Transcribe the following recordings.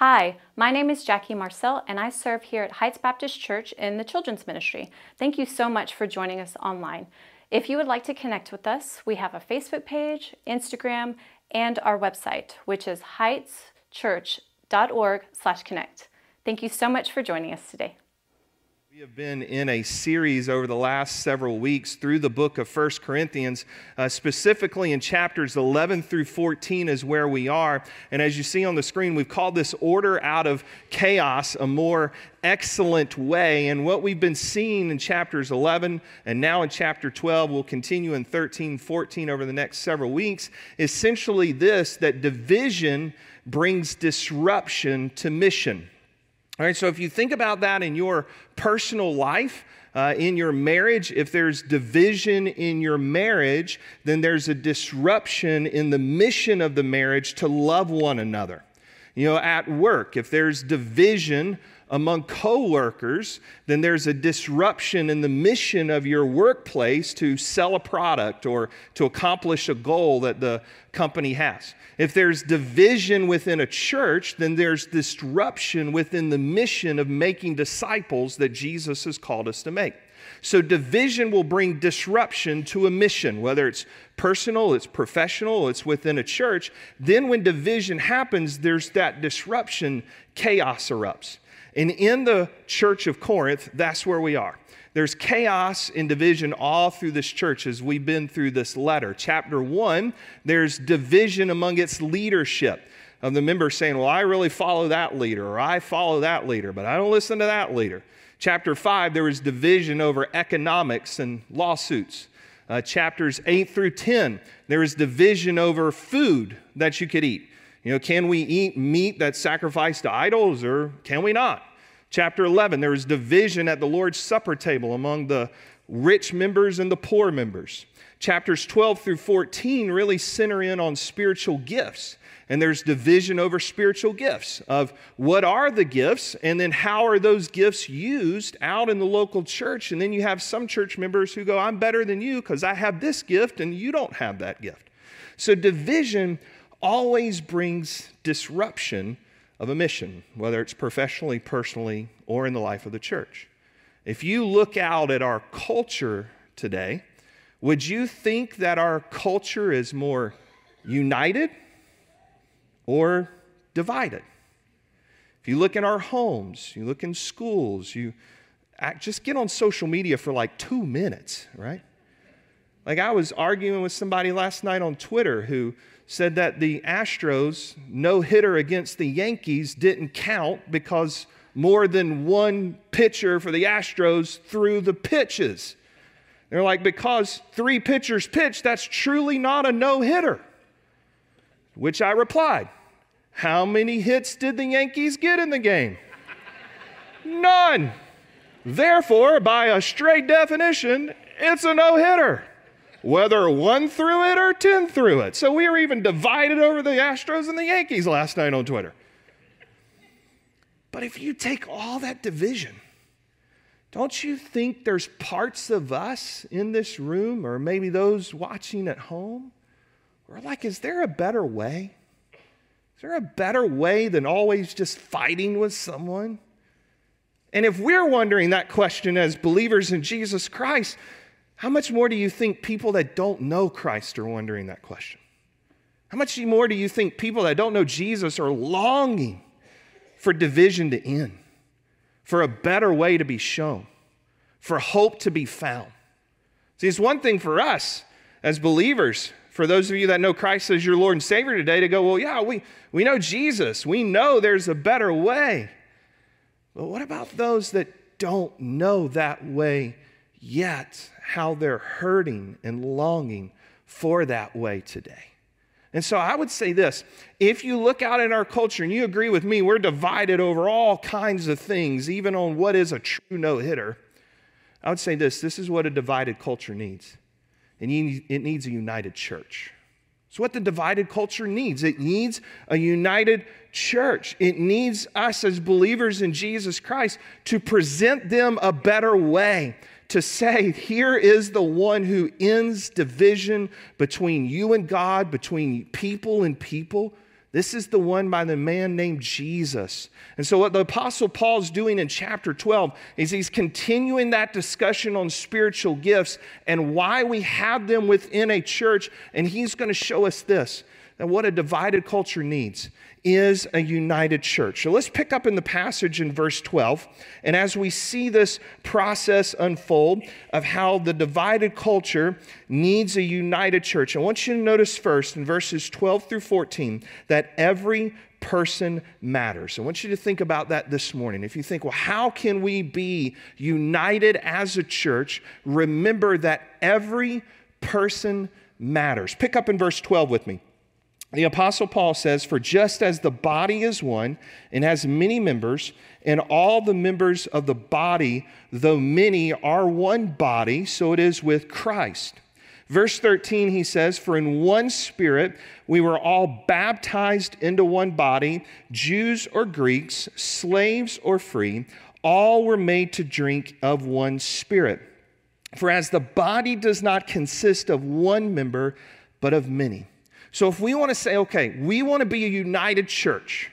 Hi, my name is Jackie Marcel, and I serve here at Heights Baptist Church in the Children's Ministry. Thank you so much for joining us online. If you would like to connect with us, we have a Facebook page, Instagram, and our website, which is heightschurch.org/connect. Thank you so much for joining us today. We have been in a series over the last several weeks through the book of First Corinthians, uh, specifically in chapters 11 through 14 is where we are. And as you see on the screen, we've called this Order Out of Chaos a more excellent way. And what we've been seeing in chapters 11 and now in chapter 12, we'll continue in 13, 14 over the next several weeks, essentially this that division brings disruption to mission. All right, so if you think about that in your personal life, uh, in your marriage, if there's division in your marriage, then there's a disruption in the mission of the marriage to love one another. You know, at work, if there's division among coworkers, then there's a disruption in the mission of your workplace to sell a product or to accomplish a goal that the company has. If there's division within a church, then there's disruption within the mission of making disciples that Jesus has called us to make. So, division will bring disruption to a mission, whether it's personal, it's professional, it's within a church. Then, when division happens, there's that disruption, chaos erupts. And in the church of Corinth, that's where we are. There's chaos and division all through this church as we've been through this letter. Chapter one, there's division among its leadership of the members saying, Well, I really follow that leader, or I follow that leader, but I don't listen to that leader. Chapter 5, there was division over economics and lawsuits. Uh, chapters 8 through 10, there is division over food that you could eat. You know, can we eat meat that's sacrificed to idols or can we not? Chapter 11, there was division at the Lord's Supper table among the rich members and the poor members. Chapters 12 through 14 really center in on spiritual gifts. And there's division over spiritual gifts of what are the gifts and then how are those gifts used out in the local church. And then you have some church members who go, I'm better than you because I have this gift and you don't have that gift. So division always brings disruption of a mission, whether it's professionally, personally, or in the life of the church. If you look out at our culture today, would you think that our culture is more united or divided? If you look in our homes, you look in schools, you act, just get on social media for like two minutes, right? Like I was arguing with somebody last night on Twitter who said that the Astros no hitter against the Yankees didn't count because more than one pitcher for the Astros threw the pitches. They're like, because three pitchers pitched, that's truly not a no hitter. Which I replied, How many hits did the Yankees get in the game? None. Therefore, by a straight definition, it's a no hitter whether one threw it or 10 threw it. So we were even divided over the Astros and the Yankees last night on Twitter. But if you take all that division, don't you think there's parts of us in this room, or maybe those watching at home, we're like, is there a better way? Is there a better way than always just fighting with someone? And if we're wondering that question as believers in Jesus Christ, how much more do you think people that don't know Christ are wondering that question? How much more do you think people that don't know Jesus are longing for division to end, for a better way to be shown, for hope to be found? See, it's one thing for us as believers, for those of you that know Christ as your Lord and Savior today, to go, well, yeah, we, we know Jesus. We know there's a better way. But what about those that don't know that way yet? how they're hurting and longing for that way today. And so I would say this if you look out in our culture and you agree with me, we're divided over all kinds of things, even on what is a true no hitter. I would say this this is what a divided culture needs. And it needs a united church. It's what the divided culture needs. It needs a united church. It needs us as believers in Jesus Christ to present them a better way, to say, here is the one who ends division between you and God, between people and people, This is the one by the man named Jesus. And so, what the Apostle Paul's doing in chapter 12 is he's continuing that discussion on spiritual gifts and why we have them within a church. And he's going to show us this that what a divided culture needs is a united church. So let's pick up in the passage in verse 12. And as we see this process unfold of how the divided culture needs a united church, I want you to notice first in verses 12 through 14 that every person matters. I want you to think about that this morning. If you think, well, how can we be united as a church? Remember that every person matters. Pick up in verse 12 with me. The Apostle Paul says, For just as the body is one and has many members, and all the members of the body, though many, are one body, so it is with Christ. Verse 13, he says, For in one spirit we were all baptized into one body, Jews or Greeks, slaves or free, all were made to drink of one spirit. For as the body does not consist of one member, but of many. So if we want to say, okay, we want to be a united church,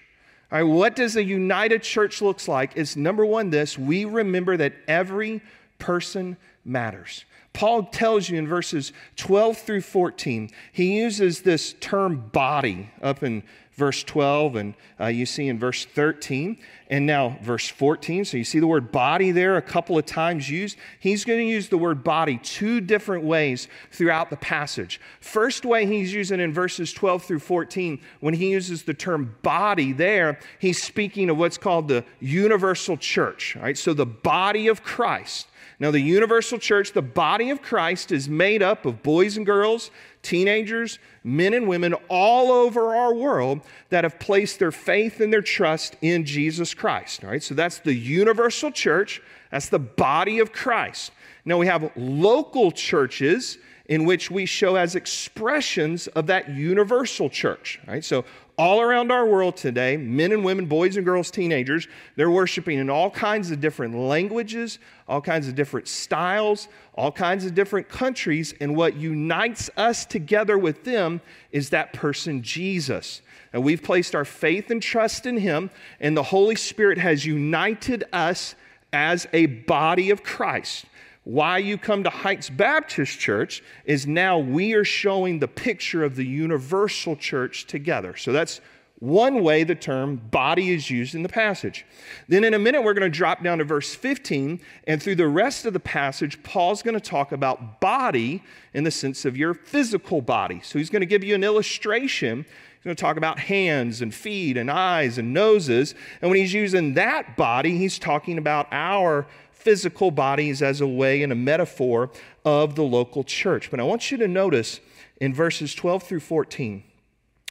all right, what does a united church looks like? Is number one, this we remember that every person matters. Paul tells you in verses 12 through 14, he uses this term body up in verse 12, and uh, you see in verse 13, and now verse 14. So you see the word body there a couple of times used. He's going to use the word body two different ways throughout the passage. First way he's using in verses 12 through 14, when he uses the term body there, he's speaking of what's called the universal church. Right? So the body of Christ. Now, the universal church, the body of Christ, is made up of boys and girls, teenagers, men and women all over our world that have placed their faith and their trust in Jesus Christ. All right, so that's the universal church, that's the body of Christ. Now, we have local churches in which we show as expressions of that universal church. Right? So all around our world today, men and women, boys and girls, teenagers, they're worshiping in all kinds of different languages, all kinds of different styles, all kinds of different countries. And what unites us together with them is that person, Jesus. And we've placed our faith and trust in him, and the Holy Spirit has united us as a body of Christ why you come to Heights Baptist Church is now we are showing the picture of the universal church together. So that's one way the term body is used in the passage. Then, in a minute, we're going to drop down to verse 15, and through the rest of the passage, Paul's going to talk about body in the sense of your physical body. So, he's going to give you an illustration. He's going to talk about hands and feet and eyes and noses. And when he's using that body, he's talking about our physical bodies as a way and a metaphor of the local church. But I want you to notice in verses 12 through 14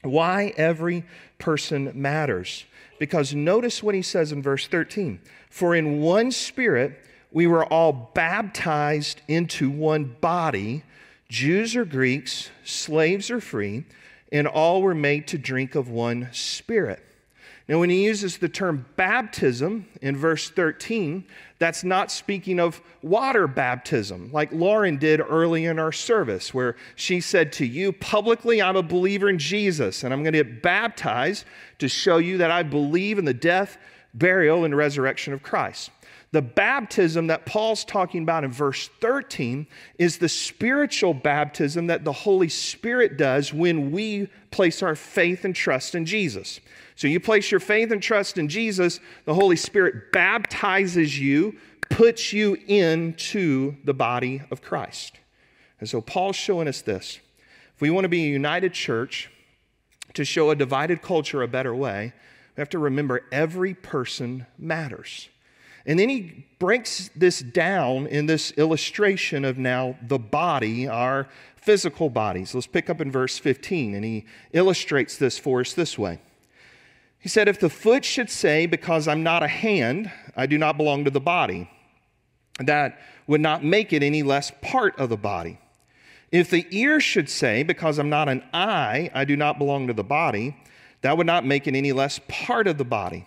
why every person matters. Because notice what he says in verse 13 For in one spirit we were all baptized into one body, Jews or Greeks, slaves or free, and all were made to drink of one spirit. Now, when he uses the term baptism in verse 13, that's not speaking of water baptism, like Lauren did early in our service, where she said to you publicly, I'm a believer in Jesus, and I'm going to get baptized to show you that I believe in the death, burial, and resurrection of Christ. The baptism that Paul's talking about in verse 13 is the spiritual baptism that the Holy Spirit does when we place our faith and trust in Jesus. So you place your faith and trust in Jesus, the Holy Spirit baptizes you, puts you into the body of Christ. And so Paul's showing us this. If we want to be a united church, to show a divided culture a better way, we have to remember every person matters. And then he breaks this down in this illustration of now the body, our physical bodies. Let's pick up in verse 15, and he illustrates this for us this way. He said, If the foot should say, Because I'm not a hand, I do not belong to the body, that would not make it any less part of the body. If the ear should say, Because I'm not an eye, I do not belong to the body, that would not make it any less part of the body.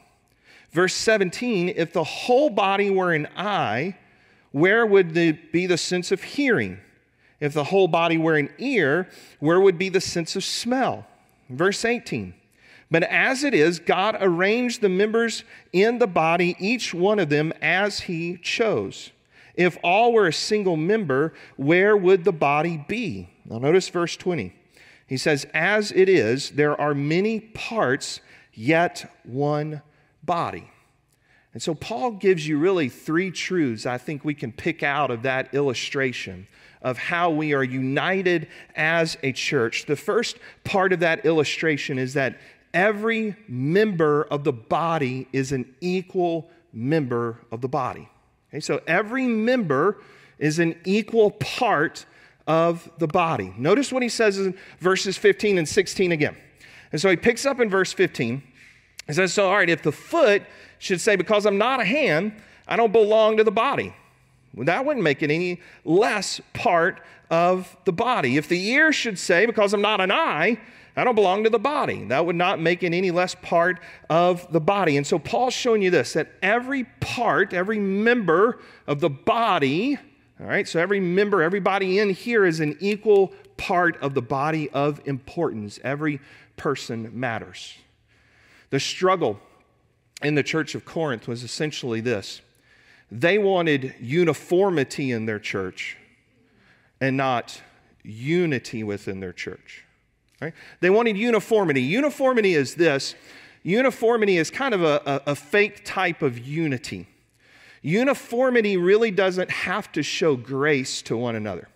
Verse 17, if the whole body were an eye, where would the, be the sense of hearing? If the whole body were an ear, where would be the sense of smell? Verse 18, But as it is, God arranged the members in the body, each one of them as He chose. If all were a single member, where would the body be? Now, notice verse 20. He says, As it is, there are many parts, yet one body. And so, Paul gives you really three truths I think we can pick out of that illustration of how we are united as a church. The first part of that illustration is that every member of the body is an equal member of the body. Okay, so every member is an equal part of the body. Notice what he says in verses 15 and 16 again. And so he picks up in verse 15. He says, So, all right, if the foot should say, Because I'm not a hand, I don't belong to the body, well, that wouldn't make it any less part of the body. If the ear should say, Because I'm not an eye, I don't belong to the body. That would not make it any less part of the body. And so Paul's showing you this that every part, every member of the body, all right, so every member, everybody in here is an equal part of the body of importance. Every person matters. The struggle in the church of Corinth was essentially this they wanted uniformity in their church and not unity within their church. Right? They wanted uniformity. Uniformity is this uniformity is kind of a, a, a fake type of unity. Uniformity really doesn't have to show grace to one another.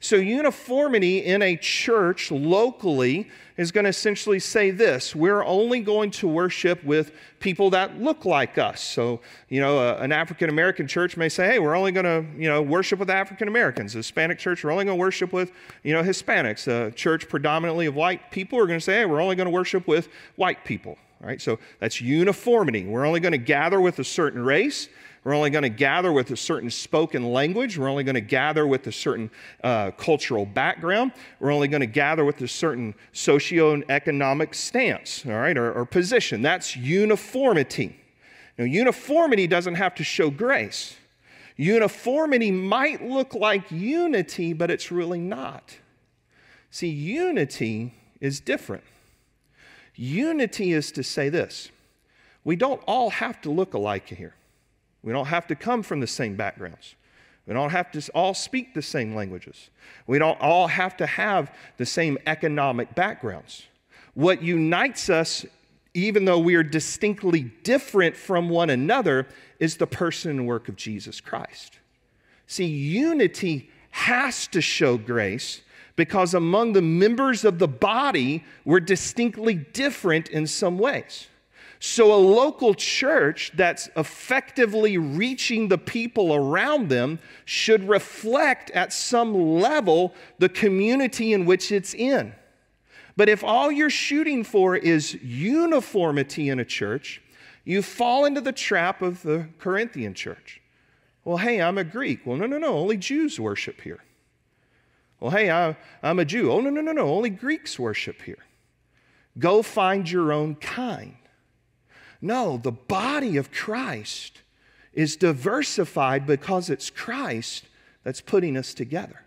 So, uniformity in a church locally is going to essentially say this we're only going to worship with people that look like us. So, you know, a, an African American church may say, hey, we're only going to, you know, worship with African Americans. Hispanic church, we're only going to worship with, you know, Hispanics. A church predominantly of white people are going to say, hey, we're only going to worship with white people. Right? So that's uniformity. We're only going to gather with a certain race. We're only going to gather with a certain spoken language. We're only going to gather with a certain uh, cultural background. We're only going to gather with a certain socio-economic stance, all right, or, or position. That's uniformity. Now, uniformity doesn't have to show grace. Uniformity might look like unity, but it's really not. See, unity is different. Unity is to say this we don't all have to look alike here. We don't have to come from the same backgrounds. We don't have to all speak the same languages. We don't all have to have the same economic backgrounds. What unites us, even though we are distinctly different from one another, is the person and work of Jesus Christ. See, unity has to show grace because among the members of the body, we're distinctly different in some ways. So, a local church that's effectively reaching the people around them should reflect at some level the community in which it's in. But if all you're shooting for is uniformity in a church, you fall into the trap of the Corinthian church. Well, hey, I'm a Greek. Well, no, no, no, only Jews worship here. Well, hey, I, am a Jew. Oh, no, no, no, no, only Greeks worship here. Go find your own kind. No, the body of Christ is diversified because it's Christ that's putting us together.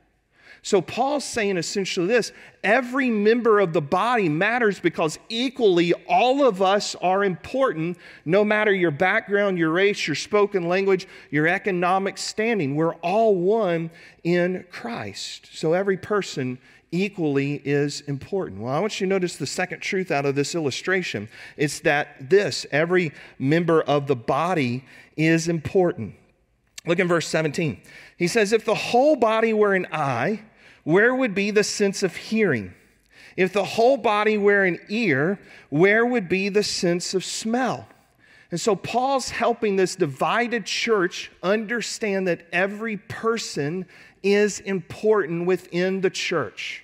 So Paul's saying essentially this every member of the body matters because equally all of us are important, no matter your background, your race, your spoken language, your economic standing. We're all one in Christ. So every person equally is important. Well, I want you to notice the second truth out of this illustration. It's that this, every member of the body, is important. Look in verse 17. He says, If the whole body were an eye, where would be the sense of hearing? If the whole body were an ear, where would be the sense of smell? And so Paul's helping this divided church understand that every person is important within the church.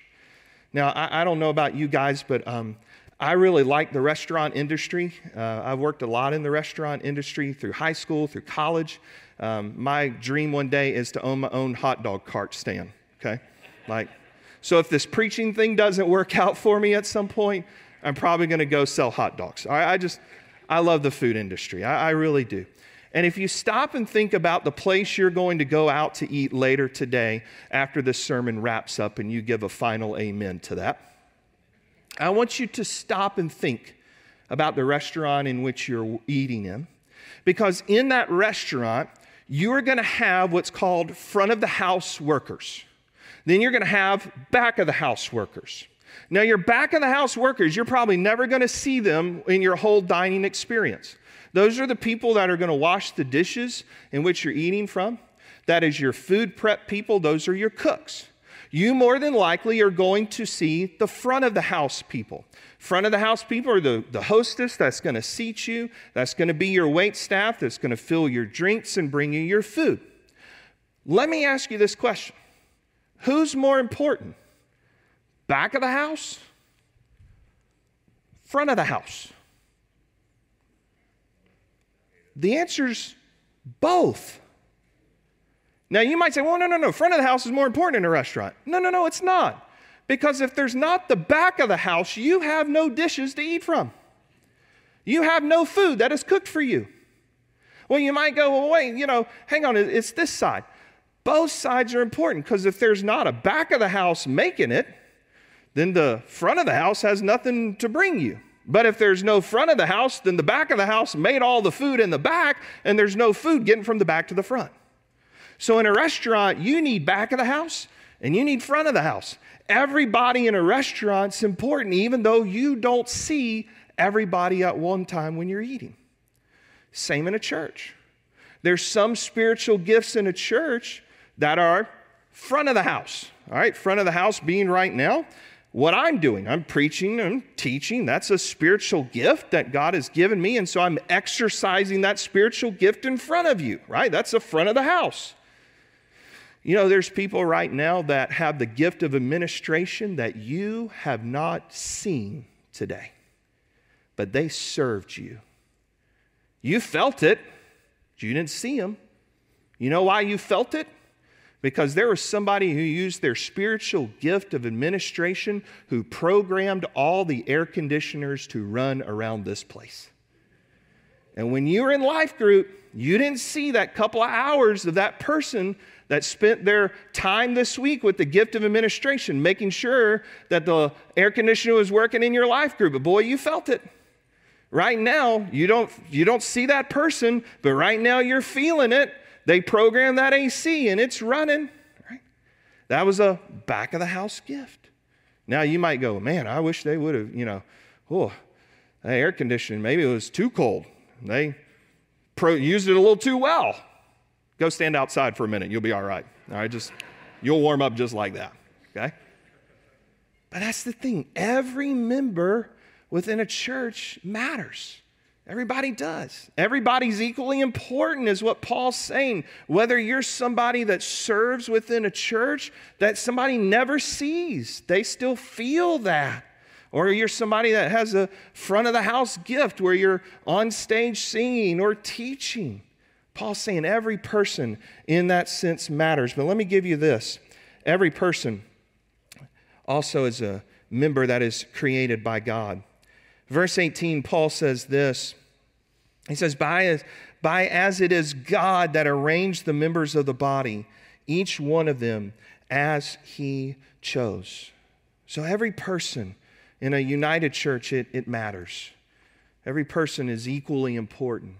Now, I, I don't know about you guys, but um, I really like the restaurant industry. Uh, I've worked a lot in the restaurant industry through high school, through college. Um, my dream one day is to own my own hot dog cart stand, okay? Like, so if this preaching thing doesn't work out for me at some point, I'm probably gonna go sell hot dogs. I, I just, I love the food industry. I, I really do. And if you stop and think about the place you're going to go out to eat later today after this sermon wraps up and you give a final amen to that, I want you to stop and think about the restaurant in which you're eating in. Because in that restaurant, you are going to have what's called front of the house workers. Then you're going to have back of the house workers. Now, your back of the house workers, you're probably never going to see them in your whole dining experience. Those are the people that are going to wash the dishes in which you're eating from. That is your food prep people, those are your cooks. You more than likely are going to see the front of the house people. Front of the house people are the, the hostess that's going to seat you, that's going to be your wait staff, that's going to fill your drinks and bring you your food. Let me ask you this question Who's more important? Back of the house? Front of the house? The answer's both. Now, you might say, well, no, no, no, front of the house is more important in a restaurant. No, no, no, it's not. Because if there's not the back of the house, you have no dishes to eat from. You have no food that is cooked for you. Well, you might go, well, wait, you know, hang on, it's this side. Both sides are important because if there's not a back of the house making it, then the front of the house has nothing to bring you. But if there's no front of the house, then the back of the house made all the food in the back, and there's no food getting from the back to the front. So in a restaurant, you need back of the house and you need front of the house. Everybody in a restaurant's important, even though you don't see everybody at one time when you're eating. Same in a church. There's some spiritual gifts in a church that are front of the house. All right, front of the house being right now what I'm doing. I'm preaching and teaching. That's a spiritual gift that God has given me. And so I'm exercising that spiritual gift in front of you, right? That's the front of the house. You know, there's people right now that have the gift of administration that you have not seen today, but they served you. You felt it, you didn't see them. You know why you felt it? Because there was somebody who used their spiritual gift of administration who programmed all the air conditioners to run around this place. And when you were in life group, you didn't see that couple of hours of that person that spent their time this week with the gift of administration, making sure that the air conditioner was working in your life group. But boy, you felt it. Right now, you don't, you don't see that person, but right now you're feeling it. They programmed that AC and it's running. Right? That was a back of the house gift. Now you might go, man, I wish they would have, you know, oh, that air conditioning, maybe it was too cold. They pro- used it a little too well. Go stand outside for a minute. You'll be all right. All right, just you'll warm up just like that. Okay? But that's the thing. Every member within a church matters. Everybody does. Everybody's equally important, is what Paul's saying. Whether you're somebody that serves within a church that somebody never sees, they still feel that. Or you're somebody that has a front of the house gift where you're on stage singing or teaching. Paul's saying every person in that sense matters. But let me give you this every person also is a member that is created by God. Verse 18, Paul says this He says, by as, by as it is God that arranged the members of the body, each one of them as he chose. So every person in a united church, it, it matters. Every person is equally important.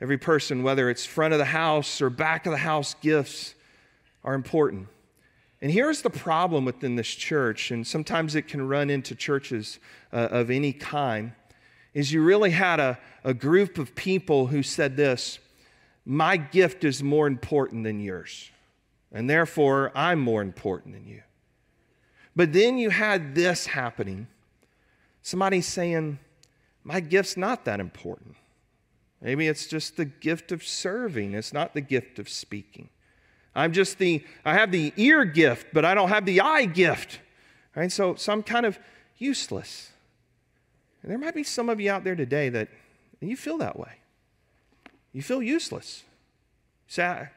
Every person, whether it's front of the house or back of the house gifts, are important. And here's the problem within this church, and sometimes it can run into churches uh, of any kind, is you really had a, a group of people who said this My gift is more important than yours, and therefore I'm more important than you. But then you had this happening somebody saying, My gift's not that important. Maybe it's just the gift of serving, it's not the gift of speaking. I'm just the, I have the ear gift, but I don't have the eye gift. Right? So, so I'm kind of useless. And there might be some of you out there today that you feel that way. You feel useless. You say, I,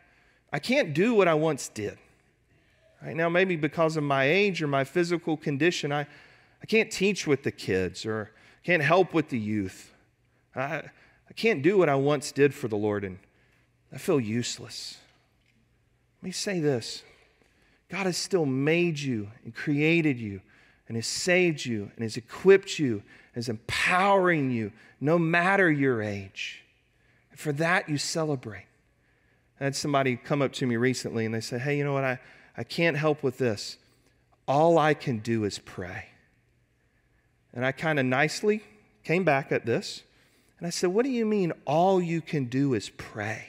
I can't do what I once did. Right now, maybe because of my age or my physical condition, I, I can't teach with the kids or can't help with the youth. I, I can't do what I once did for the Lord, and I feel useless. Let me say this God has still made you and created you and has saved you and has equipped you, is empowering you, no matter your age. And for that, you celebrate. I had somebody come up to me recently and they said, Hey, you know what? I, I can't help with this. All I can do is pray. And I kind of nicely came back at this and I said, What do you mean all you can do is pray?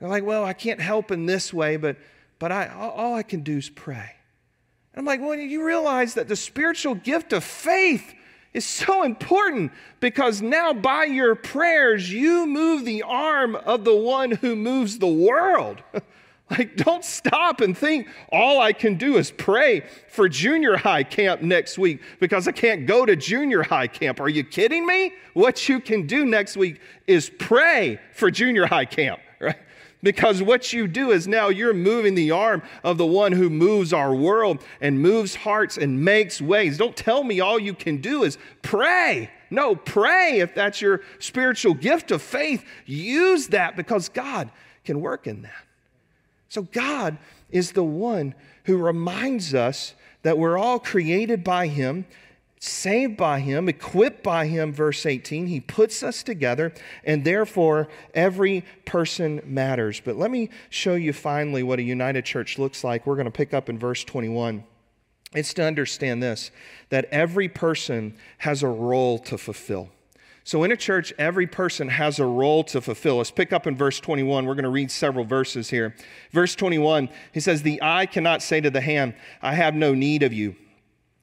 They're like, Well, I can't help in this way, but, but I, all I can do is pray. I'm like, Well, you realize that the spiritual gift of faith is so important because now by your prayers, you move the arm of the one who moves the world. Like, don't stop and think all I can do is pray for junior high camp next week because I can't go to junior high camp. Are you kidding me? What you can do next week is pray for junior high camp, right? Because what you do is now you're moving the arm of the one who moves our world and moves hearts and makes ways. Don't tell me all you can do is pray. No, pray if that's your spiritual gift of faith. Use that because God can work in that. So God is the one who reminds us that we're all created by Him, saved by Him, equipped by Him, verse 18. He puts us together, and therefore every person matters. But let me show you finally what a united church looks like. We're going to pick up in verse 21. It's to understand this that every person has a role to fulfill. So, in a church, every person has a role to fulfill. Let's pick up in verse 21. We're going to read several verses here. Verse 21, he says, The eye cannot say to the hand, I have no need of you,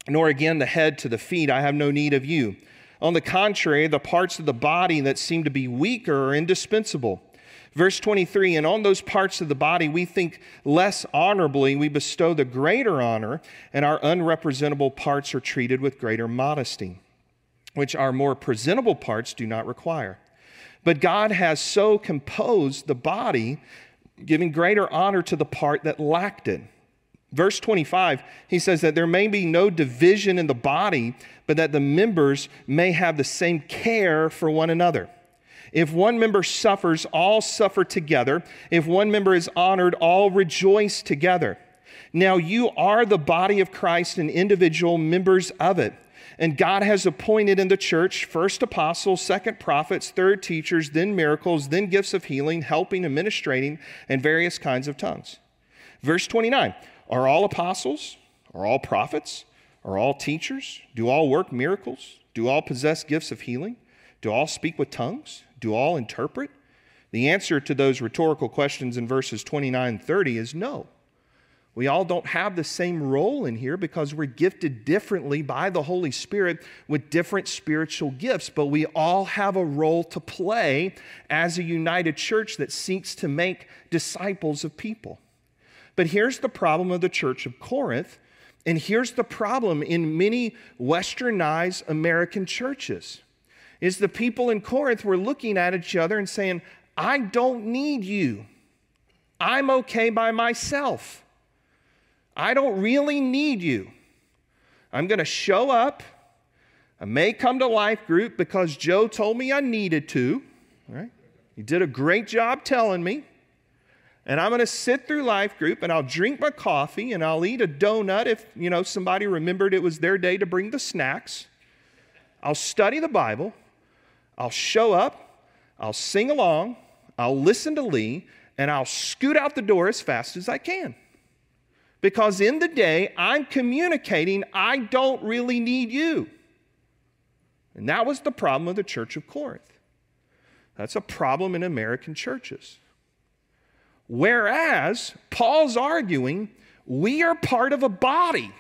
nor again the head to the feet, I have no need of you. On the contrary, the parts of the body that seem to be weaker are indispensable. Verse 23, and on those parts of the body we think less honorably, we bestow the greater honor, and our unrepresentable parts are treated with greater modesty which our more presentable parts do not require. But God has so composed the body, giving greater honor to the part that lacked it. Verse 25, he says that there may be no division in the body, but that the members may have the same care for one another. If one member suffers, all suffer together. If one member is honored, all rejoice together. Now you are the body of Christ and individual members of it. And God has appointed in the church first apostles, second prophets, third teachers, then miracles, then gifts of healing, helping, administrating, and various kinds of tongues. Verse 29 Are all apostles? Are all prophets? Are all teachers? Do all work miracles? Do all possess gifts of healing? Do all speak with tongues? Do all interpret? The answer to those rhetorical questions in verses 29 and 30 is no. We all don't have the same role in here because we're gifted differently by the Holy Spirit with different spiritual gifts, but we all have a role to play as a united church that seeks to make disciples of people. But here's the problem of the church of Corinth, and here's the problem in many westernized American churches. Is the people in Corinth were looking at each other and saying, I don't need you. I'm okay by myself. I don't really need you. I'm going to show up. I may come to life group because Joe told me I needed to. Right? He did a great job telling me. And I'm going to sit through life group and I'll drink my coffee and I'll eat a donut if, you know, somebody remembered it was their day to bring the snacks. I'll study the Bible. I'll show up. I'll sing along. I'll listen to Lee and I'll scoot out the door as fast as I can. Because in the day, I'm communicating, I don't really need you. And that was the problem of the church of Corinth. That's a problem in American churches. Whereas Paul's arguing, we are part of a body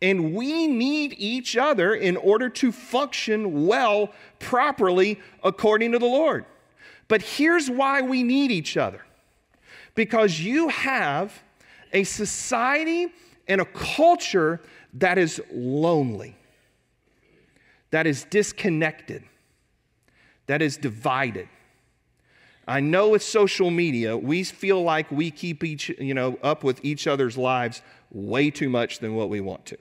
and we need each other in order to function well, properly, according to the Lord. But here's why we need each other because you have a society and a culture that is lonely, that is disconnected, that is divided. I know with social media, we feel like we keep each, you know, up with each other's lives way too much than what we want to.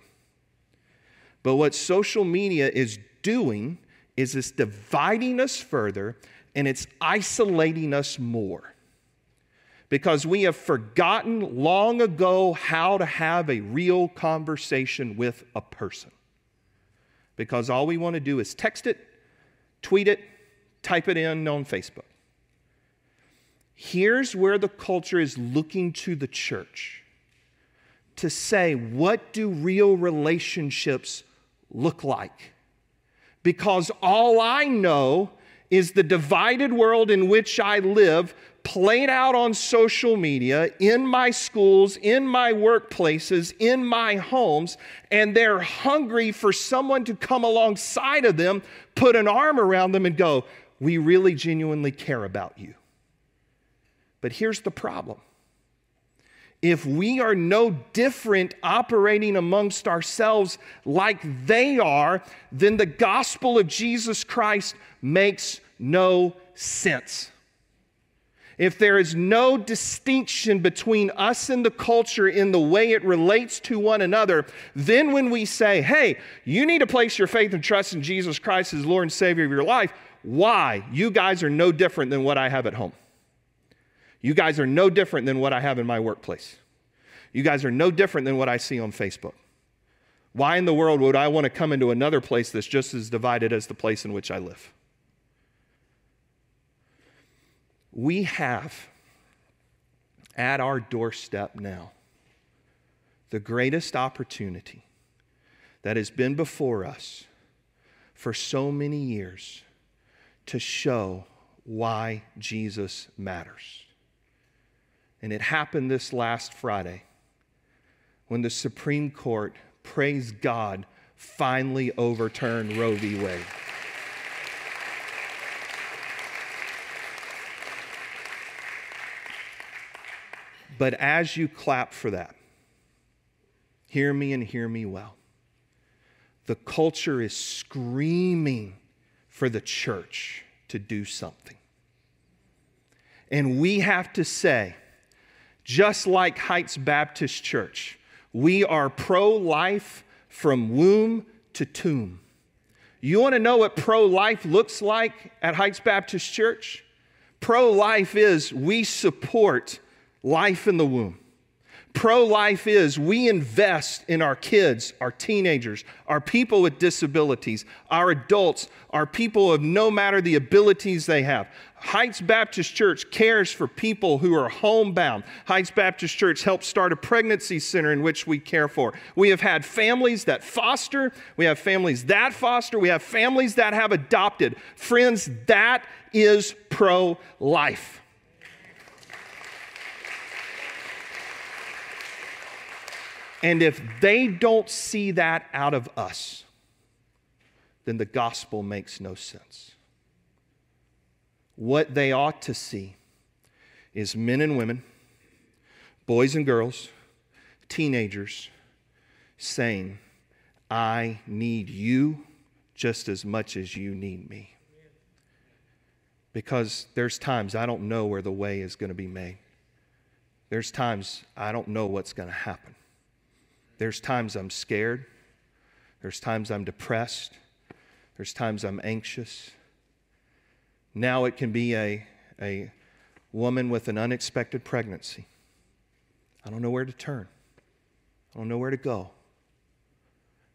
But what social media is doing is it's dividing us further and it's isolating us more because we have forgotten long ago how to have a real conversation with a person. because all we want to do is text it, tweet it, type it in on Facebook. Here's where the culture is looking to the church to say, what do real relationships look like? Because all I know is the divided world in which I live played out on social media, in my schools, in my workplaces, in my homes, and they're hungry for someone to come alongside of them, put an arm around them, and go, We really genuinely care about you. But here's the problem if we are no different operating amongst ourselves like they are, then the gospel of Jesus Christ makes no sense. If there is no distinction between us and the culture in the way it relates to one another, then when we say, hey, you need to place your faith and trust in Jesus Christ as Lord and Savior of your life, why? You guys are no different than what I have at home. You guys are no different than what I have in my workplace. You guys are no different than what I see on Facebook. Why in the world would I want to come into another place that's just as divided as the place in which I live? We have at our doorstep now the greatest opportunity that has been before us for so many years to show why Jesus matters. And it happened this last Friday when the Supreme Court, praise God, finally overturned Roe v. Wade. But as you clap for that, hear me and hear me well. The culture is screaming for the church to do something. And we have to say, just like Heights Baptist Church, we are pro life from womb to tomb. You want to know what pro life looks like at Heights Baptist Church? Pro life is we support life in the womb. Pro life is we invest in our kids, our teenagers, our people with disabilities, our adults, our people of no matter the abilities they have. Heights Baptist Church cares for people who are homebound. Heights Baptist Church helps start a pregnancy center in which we care for. We have had families that foster, we have families that foster, we have families that have adopted. Friends, that is pro life. And if they don't see that out of us, then the gospel makes no sense. What they ought to see is men and women, boys and girls, teenagers saying, I need you just as much as you need me. Because there's times I don't know where the way is going to be made. There's times I don't know what's going to happen. There's times I'm scared. There's times I'm depressed. There's times I'm anxious. Now it can be a, a woman with an unexpected pregnancy. I don't know where to turn, I don't know where to go.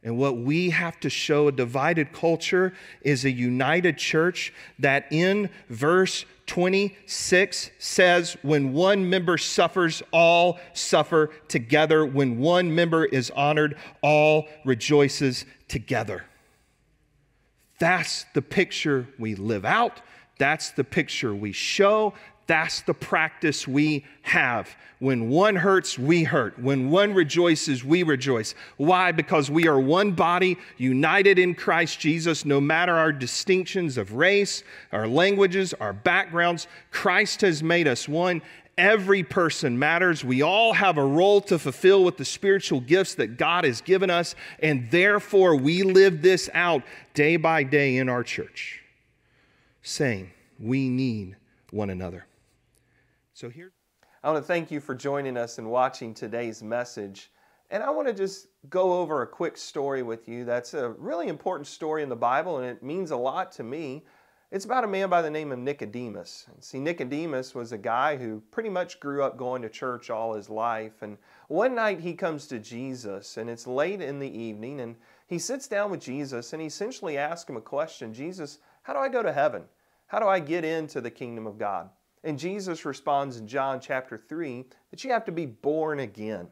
And what we have to show a divided culture is a united church that in verse 26 says, When one member suffers, all suffer together. When one member is honored, all rejoices together. That's the picture we live out. That's the picture we show. That's the practice we have. When one hurts, we hurt. When one rejoices, we rejoice. Why? Because we are one body, united in Christ Jesus, no matter our distinctions of race, our languages, our backgrounds. Christ has made us one. Every person matters. We all have a role to fulfill with the spiritual gifts that God has given us, and therefore we live this out day by day in our church, saying we need one another. So here, I want to thank you for joining us and watching today's message. And I want to just go over a quick story with you that's a really important story in the Bible, and it means a lot to me. It's about a man by the name of Nicodemus. See, Nicodemus was a guy who pretty much grew up going to church all his life. And one night he comes to Jesus, and it's late in the evening, and He sits down with Jesus and he essentially asks him a question Jesus, how do I go to heaven? How do I get into the kingdom of God? And Jesus responds in John chapter 3 that you have to be born again.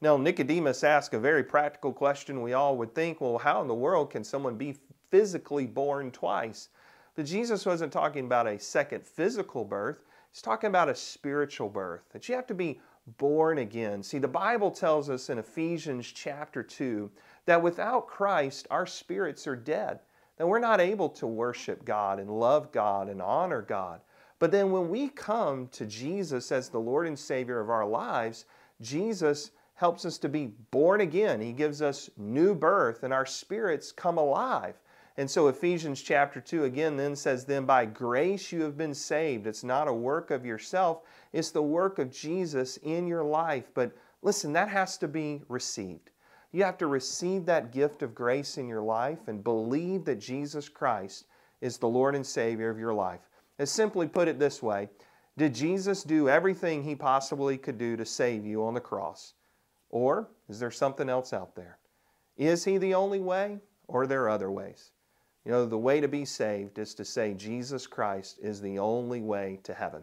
Now, Nicodemus asked a very practical question. We all would think, well, how in the world can someone be physically born twice? But Jesus wasn't talking about a second physical birth, he's talking about a spiritual birth, that you have to be born again. See, the Bible tells us in Ephesians chapter 2 that without Christ, our spirits are dead, that we're not able to worship God and love God and honor God. But then when we come to Jesus as the Lord and Savior of our lives, Jesus helps us to be born again. He gives us new birth and our spirits come alive. And so Ephesians chapter 2 again then says, Then by grace you have been saved. It's not a work of yourself, it's the work of Jesus in your life. But listen, that has to be received. You have to receive that gift of grace in your life and believe that Jesus Christ is the Lord and Savior of your life. As simply put it this way Did Jesus do everything he possibly could do to save you on the cross? Or is there something else out there? Is he the only way, or are there other ways? You know, the way to be saved is to say Jesus Christ is the only way to heaven.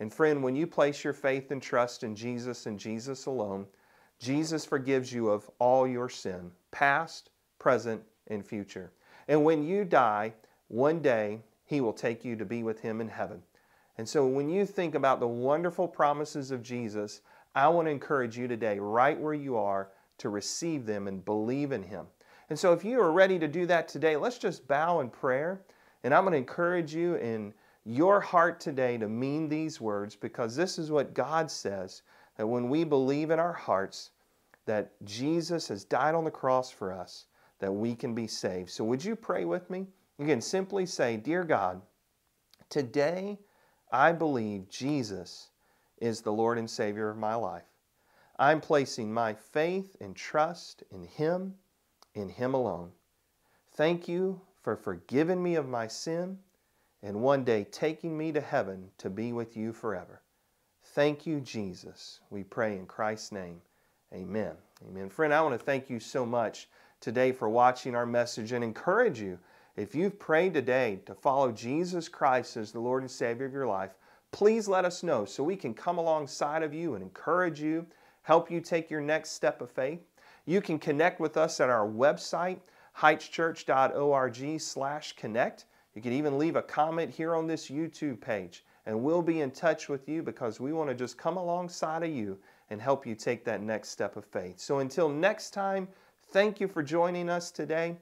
And friend, when you place your faith and trust in Jesus and Jesus alone, Jesus forgives you of all your sin, past, present, and future. And when you die, one day He will take you to be with Him in heaven. And so when you think about the wonderful promises of Jesus, I want to encourage you today, right where you are, to receive them and believe in Him. And so if you are ready to do that today, let's just bow in prayer. And I'm going to encourage you in your heart today to mean these words because this is what God says that when we believe in our hearts that Jesus has died on the cross for us, that we can be saved. So would you pray with me? You can simply say, Dear God, today I believe Jesus is the Lord and Savior of my life. I'm placing my faith and trust in Him in Him alone. Thank you for forgiving me of my sin and one day taking me to heaven to be with you forever. Thank you, Jesus. We pray in Christ's name. Amen. Amen. Friend, I want to thank you so much today for watching our message and encourage you. If you've prayed today to follow Jesus Christ as the Lord and Savior of your life, please let us know so we can come alongside of you and encourage you, help you take your next step of faith. You can connect with us at our website, heightschurch.org slash connect. You can even leave a comment here on this YouTube page, and we'll be in touch with you because we want to just come alongside of you and help you take that next step of faith. So until next time, thank you for joining us today,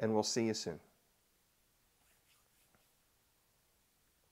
and we'll see you soon.